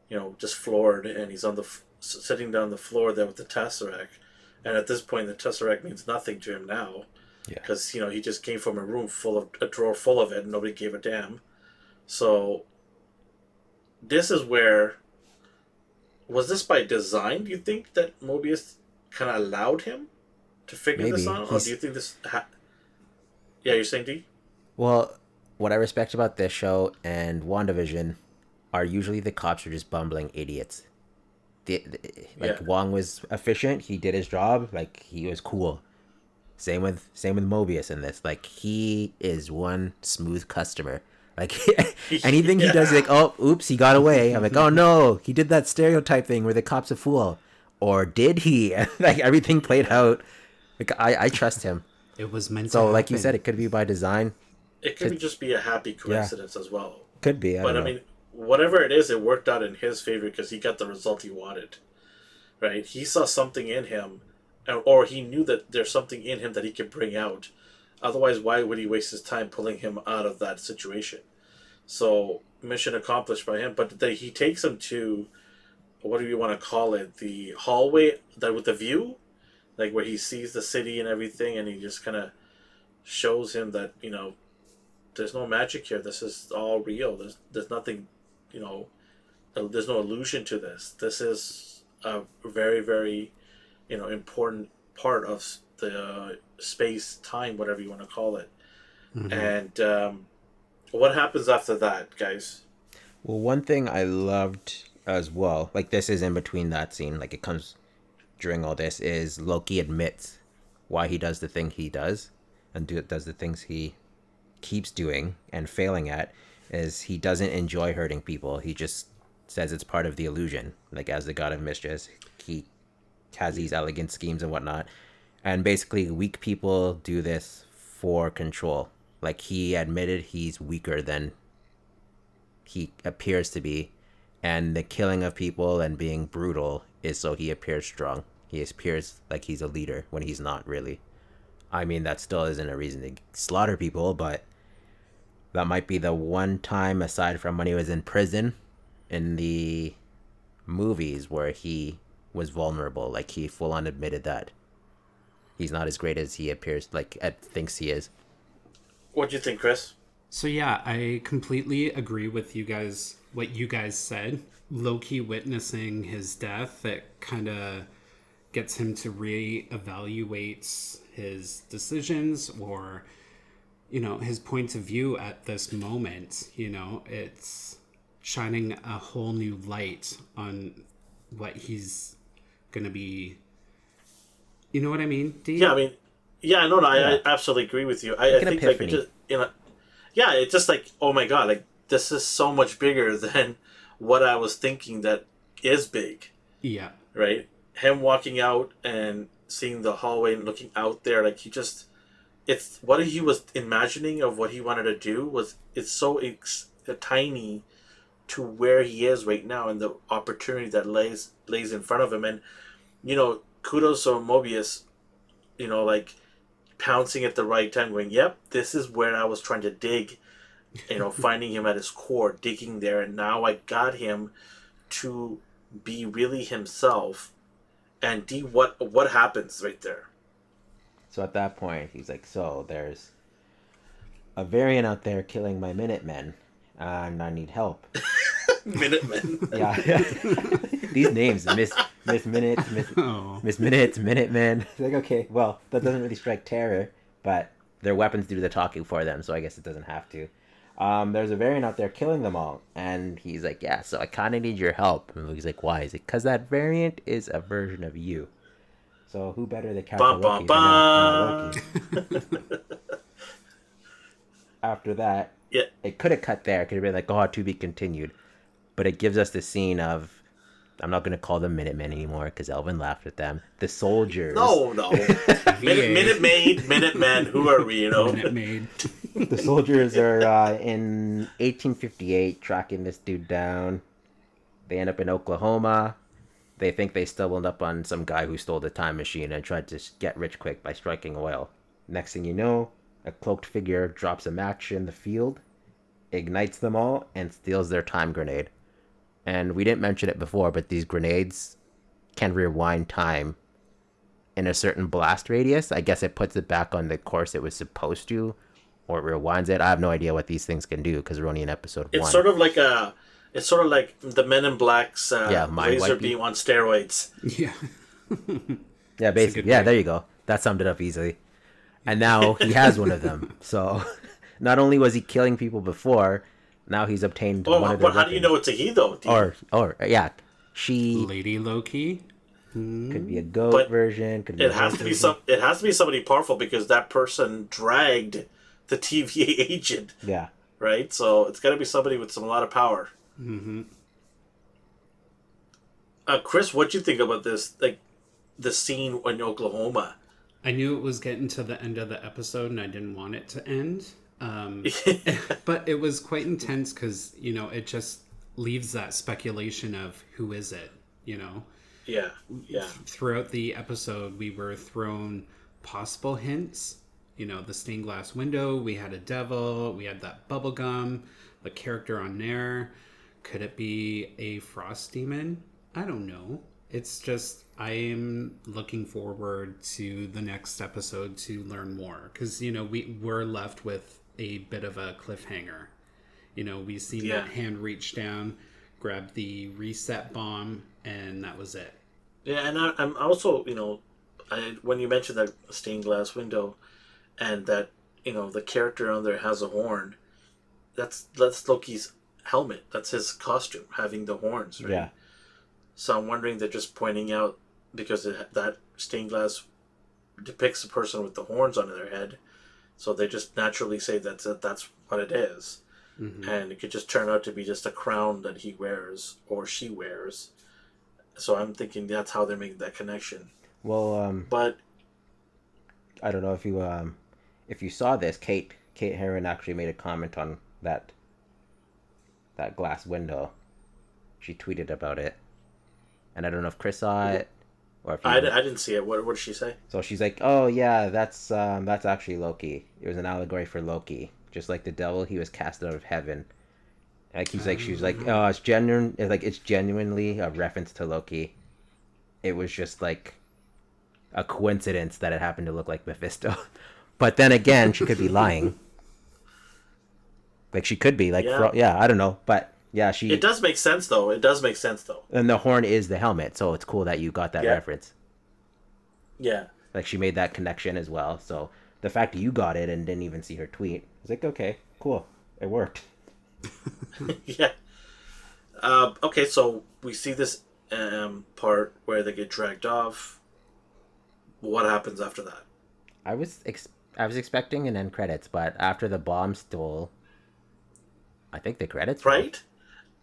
you know, just floored, and he's on the sitting down the floor there with the tesseract, and at this point the tesseract means nothing to him now, because yeah. you know he just came from a room full of a drawer full of it, and nobody gave a damn. So this is where was this by design? Do you think that Mobius kind of allowed him to figure Maybe. this out, or do you think this? Ha- yeah, you're saying D. Well, what I respect about this show and WandaVision are usually the cops are just bumbling idiots. The, the- like Yeah. Woo was efficient, he did his job, like he was cool. Same with same with Mobius in this. Like he is one smooth customer. Like anything he does, like oh, oops, he got away. I'm like, oh no, he did that stereotype thing where the cop's a fool, or did he? like everything played out. Like I, I trust him. It was meant So to like you said, it could be by design. It could be just be a happy coincidence as well. Could be. I but I mean, whatever it is, it worked out in his favor because he got the result he wanted. Right? He saw something in him, or- or he knew that there's something in him that he could bring out. Otherwise, why would he waste his time pulling him out of that situation? So, mission accomplished by him. But they, he takes him to what do you want to call it? The hallway that with the view, like where he sees the city and everything, and he just kind of shows him that you know there's no magic here. This is all real. There's there's nothing, you know, uh, there's no illusion to this. This is a very very, you know, important part of the uh, space time, whatever you want to call it. And um, what happens after that, guys? Well, one thing I loved as well, like this is in between that scene, like it comes during all this, is Loki admits why he does the thing he does and do, does the things he keeps doing and failing at is he doesn't enjoy hurting people. He just says it's part of the illusion. Like as the god of mischief, he has these elegant schemes and whatnot. And basically, weak people do this for control. Like he admitted he's weaker than he appears to be, and the killing of people and being brutal is so he appears strong. He appears like he's a leader when he's not really. I mean, that still isn't a reason to slaughter people, but that might be the one time aside from when he was in prison in the movies where he was vulnerable. Like he full on admitted that he's not as great as he appears like Ed thinks he is. What do you think, Chris? So yeah, I completely agree with you guys. What you guys said, Loki witnessing his death, that kind of gets him to reevaluate his decisions or, you know, his points of view at this moment. You know, it's shining a whole new light on what he's gonna be. You know what I mean? D? Yeah, I mean, yeah, no, no, I, Yeah. I absolutely agree with you. I, I an think like it just you know, yeah, it's just like oh my god, like this is so much bigger than what I was thinking that is big, yeah. right? Him walking out and seeing the hallway and looking out there, like he just, it's what he was imagining of what he wanted to do was it's so ex- uh, tiny to where he is right now and the opportunity that lays lays in front of him and you know kudos to mobius you know like pouncing at the right time going yep this is where i was trying to dig you know finding him at his core digging there and now i got him to be really himself and d what what happens right there. So at that point, he's like, "So there's a variant out there killing my Minutemen, and I need help." minutemen. Yeah, these names, Miss Miss Minutes, Miss Oh. Miss Minutes, Minutemen. It's like, okay, well, that doesn't really strike terror, but their weapons do the talking for them, so I guess it doesn't have to. Um, there's a variant out there killing them all, and he's like, "Yeah, so I kind of need your help." And he's like, "Why?" He's like, "Cause that variant is a version of you." So who better to capture Bum, Loki? bum, than, uh, Loki? After that, yeah it could have cut there. It Could have been like, "Oh, to be continued," but it gives us the scene of. I'm not gonna call them Minutemen anymore because Elvin laughed at them. The soldiers. no no minute minute maid minute men who are we you know Minute Maid. the soldiers are uh, in 1858 tracking this dude down. They end up in Oklahoma. They think they stumbled up on some guy who stole the time machine and tried to get rich quick by striking oil. Next thing you know, a cloaked figure drops a match in the field, ignites them all, and steals their time grenade. And we didn't mention it before, but these grenades can rewind time in a certain blast radius. I guess it puts it back on the course it was supposed to, or it rewinds it. I have no idea what these things can do because we're only in episode It's one. sort of like a It's sort of like the Men in Black's uh, Yeah, mind laser wiping. beam on steroids. Yeah. Yeah, basically. Yeah, point. there you go. That summed it up easily. And now he has one of them. So not only was he killing people before, now he's obtained Oh, one of their but how do you know it's a he though? Do Or, or yeah, she Lady Loki. could be a goat But version. Could be it a has to be version. some. It has to be somebody powerful because that person dragged the TVA agent, Yeah. right? So it's got to be somebody with some a lot of power. Mm-hmm. Uh, Chris, what do you think about this? Like the scene in Oklahoma. I knew it was getting to the end of the episode and I didn't want it to end. Um, but it was quite intense because, you know, it just leaves that speculation of who is it, you know? yeah, yeah, Throughout the episode, we were thrown possible hints. You know, the stained glass window, we had a devil, we had that bubble gum, the character on there. Could it be a frost demon? I don't know. It's just I am looking forward to the next episode to learn more because you know we were left with a bit of a cliffhanger. You know, we seen Yeah. that hand reach down, grab the reset bomb, and that was it. yeah. And I, I'm also, you know, I, when you mentioned that stained glass window, and that you know the character on there has a horn. That's that's Loki's helmet. That's his costume, having the horns. Right? Yeah. So I'm wondering they're just pointing out because it, that stained glass depicts a person with the horns on their head, so they just naturally say that's it, that's what it is. and it could just turn out to be just a crown that he wears or she wears. So I'm thinking that's how they're making that connection. Well, um, But I don't know if you um, if you saw this. Kate Kate Herron actually made a comment on that that glass window. She tweeted about it, and I don't know if Chris saw it or if you I, I didn't see it. What, what did she say? So she's like, "Oh yeah, that's um, that's actually Loki. It was an allegory for Loki, just like the devil. He was cast out of heaven." Like he's like, she was like, "Oh, it's genuine. It's like it's genuinely a reference to Loki. It was just like a coincidence that it happened to look like Mephisto." but then again, she could be lying. Like she could be like, Yeah. yeah, yeah I don't know, but yeah, she It does make sense though. It does make sense though. and the horn is the helmet, so it's cool that you got that Yeah. reference. Yeah. Like she made that connection as well. So the fact you got it and didn't even see her tweet, I was like, okay, cool, it worked. yeah. Uh, okay, so we see this um, part where they get dragged off. What happens after that? I was ex- I was expecting an end credits, but after the bomb stole, I think the credits. Right?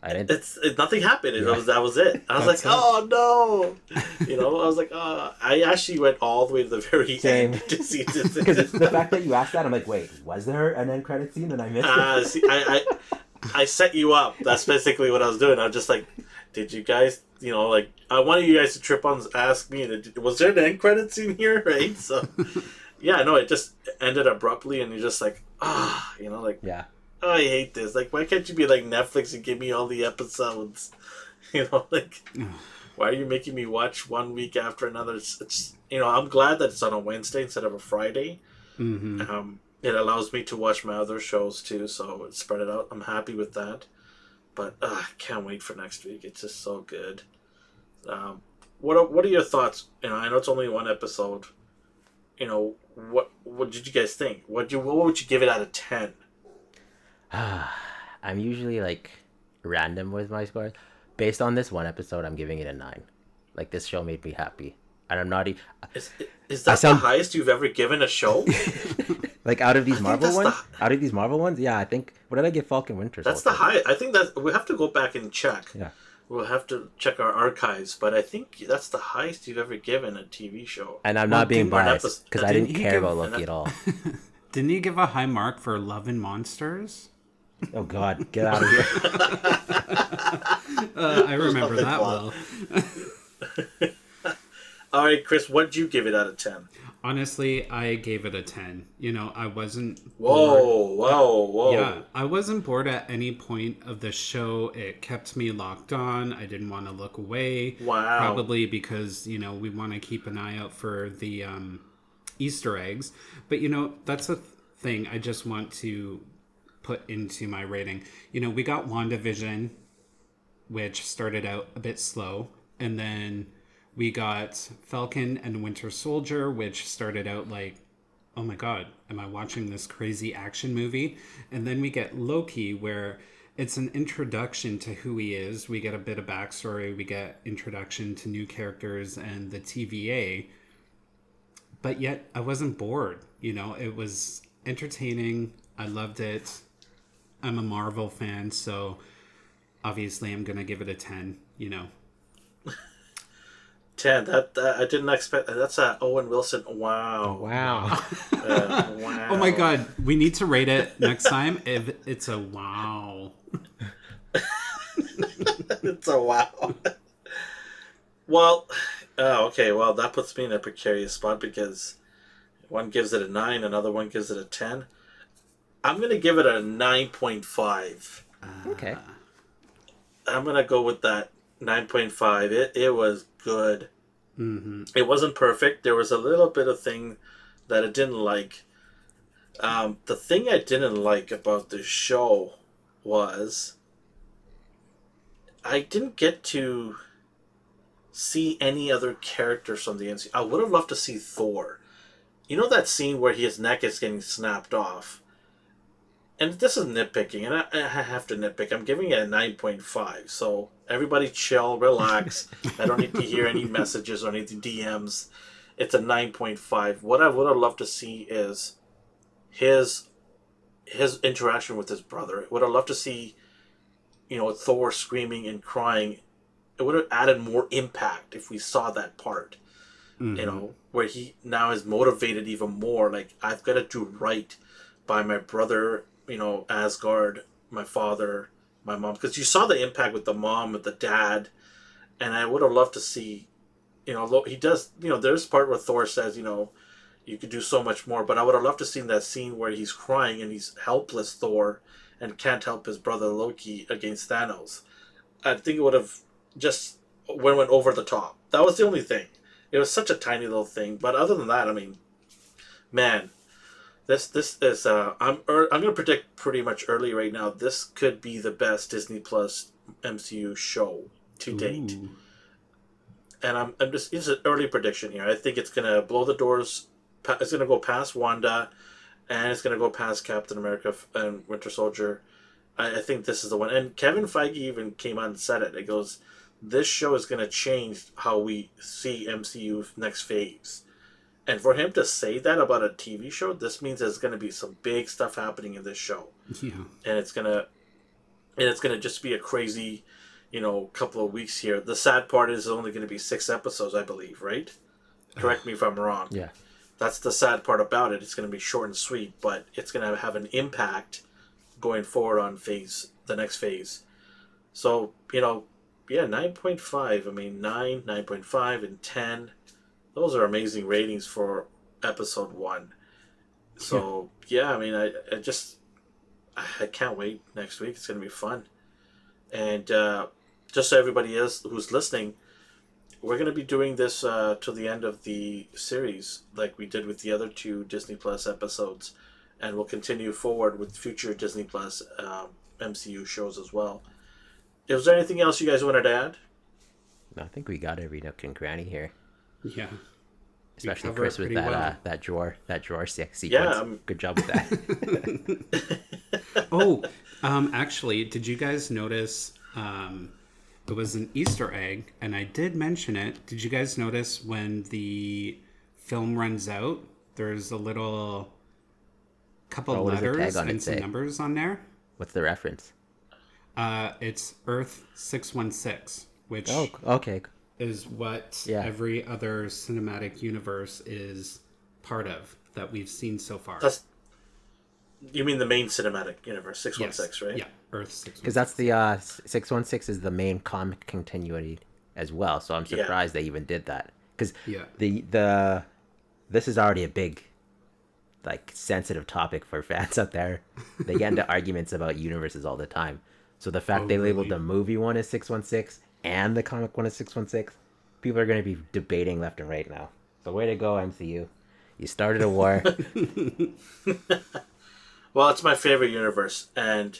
I didn't. It's it, nothing happened. It was that was it. I was like, it. oh no, you know. I was like, oh. I actually went all the way to the very Same. end to see this. Because the fact that you asked that, I'm like, wait, was there an end credit scene and I missed Uh, it? see, I, I, I set you up. That's basically what I was doing. I was just like, did you guys, you know, like I wanted you guys to trip on, ask me, was there an end credit scene here, right? So, yeah, no, it just ended abruptly, and you're just like, ah, you know, like Yeah, oh, I hate this. Like, why can't you be like Netflix and give me all the episodes? You know, like, why are you making me watch one week after another? It's, it's you know, I'm glad that it's on a Wednesday instead of a Friday. hmm Um, it allows me to watch my other shows too, so spread it out. I'm happy with that. But uh, I can't wait for next week. It's just so good. Um, what are, What are your thoughts? You know, I know it's only one episode. You know, what what did you guys think? What you what would you give it out of ten? I'm usually like random with my scores. Based on this one episode, I'm giving it a nine. Like this show made me happy, and I'm not e- Is, is that sound- the highest you've ever given a show? like out of these think Marvel ones. the- Out of these Marvel ones, yeah, I think. What did I give Falcon Winter? That's the Soldier? highest. I think that we have to go back and check. Yeah. We'll have to check our archives, but I think that's the highest you've ever given a TV show. And I'm Well, not being didn't- Or an biased because I didn't didn't care give- about Loki at all. Didn't you give a high mark for Love and Monsters? Oh God, get out of here! Uh, I remember Love and that well. All right, Chris, what'd you give it out of ten? Honestly, I gave it a 10. You know, I wasn't. Whoa, bored. whoa, whoa! Yeah, I wasn't bored at any point of the show. It kept me locked on. I didn't want to look away. Wow. Probably because, you know, we want to keep an eye out for the um, Easter eggs. But, you know, that's a thing I just want to put into my rating. You know, we got WandaVision. which started out a bit slow, and then we got Falcon and Winter Soldier, which started out like, oh my god, am I watching this crazy action movie? And then we get Loki, where it's an introduction to who he is. We get a bit of backstory, we get introduction to new characters and the TVA. But yet, I wasn't bored. You know, it was entertaining. I loved it. I'm a Marvel fan, so obviously I'm gonna give it a ten. You know, ten. That, that I didn't expect. That's a Owen Wilson. Wow. Wow. Uh, wow. Oh my god, we need to rate it next time if it's a wow. it's a wow. well, oh, okay. Well, that puts me in a precarious spot because one gives it a nine, another one gives it a ten. I'm gonna give it a nine point five. okay. I'm gonna go with that nine point five. It it was good. Mm-hmm. It wasn't perfect. There was a little bit of thing that I didn't like. Um, the thing I didn't like about the show was I didn't get to see any other characters from the MCU. I would have loved to see Thor. You know that scene where his neck is getting snapped off? And this is nitpicking, and I, I have to nitpick. I'm giving it a 9.5. So everybody chill, relax. I don't need to hear any messages or any DMs. It's a 9.5. What I would have loved to see is his his interaction with his brother. Would have loved to see, you know, Thor screaming and crying. It would have added more impact if we saw that part. Mm-hmm. You know, where he now is motivated even more. Like I've got to do right by my brother. You know, Asgard, my father, my mom. Because you saw the impact with the mom, with the dad, and I would have loved to see. You know, he does. You know, there's part where Thor says, you know, you could do so much more. But I would have loved to seen that scene where he's crying and he's helpless Thor and can't help his brother Loki against Thanos. I think it would have just went, went over the top. That was the only thing. It was such a tiny little thing. But other than that, I mean, man, this this is uh, I'm er, I'm gonna predict pretty much early right now. This could be the best Disney Plus MCU show to date and I'm, I'm just it's an early prediction here. I think it's gonna blow the doors. It's gonna go past Wanda, and it's gonna go past Captain America and Winter Soldier. I, I think this is the one. And Kevin Feige even came out and said it. It goes, "This show is gonna change how we see MCU next phase." And for him to say that about a TV show, this means there's gonna be some big stuff happening in this show. Yeah. and it's gonna and it's gonna just be a crazy you know couple of weeks here. The sad part is it's only gonna be six episodes i believe right? Correct me if i'm wrong. Yeah. that's the sad part about it. It's gonna be short and sweet but it's gonna have an impact going forward on phase the next phase. So you know yeah 9.5 i mean 9 9.5 and 10 those are amazing ratings for episode one so yeah, I mean I, I just I can't wait next week. It's going to be fun. And uh, just so everybody is who's listening, we're going to be doing this uh, to the end of the series, like we did with the other two Disney Plus episodes, and we'll continue forward with future Disney Plus um, MCU shows as well. Is there anything else you guys wanted to add? I think we got every nook and cranny here. Yeah. Especially cover Chris with that well. uh, that drawer that drawer se- sequence. um, Good job with that. oh, um, actually, did you guys notice? Um, it was an Easter egg, and I did mention it. Did you guys notice when the film runs out? There's a little couple Oh, what does the letters tag on it and some say? numbers on there. What's the reference? Uh, it's Earth six one six, which Oh, okay. Is what Yeah. every other cinematic universe is part of that we've seen so far. That's you mean the main cinematic universe, six one six, Yes. right? Yeah, Earth six Because that's the uh, six one six is the main comic continuity as well. So I'm Yeah. surprised they even did that. Because Yeah. the the this is already a big like sensitive topic for fans out there. They get into arguments about universes all the time. So the fact Oh, they labeled really? the movie one as six one six and the comic one of 616, people are going to be debating left and right now. So, way to go, MCU. You started a war. well, it's my favorite universe. And,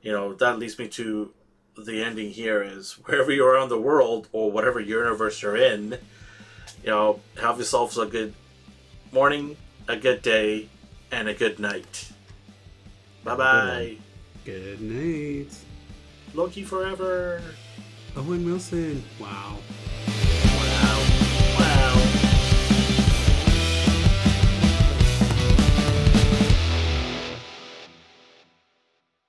you know, that leads me to the ending here is wherever you are in the world or whatever universe you're in, you know, have yourselves a good morning, a good day, and a good night. Bye bye. Good night. Loki forever. Owen Wilson. Wow.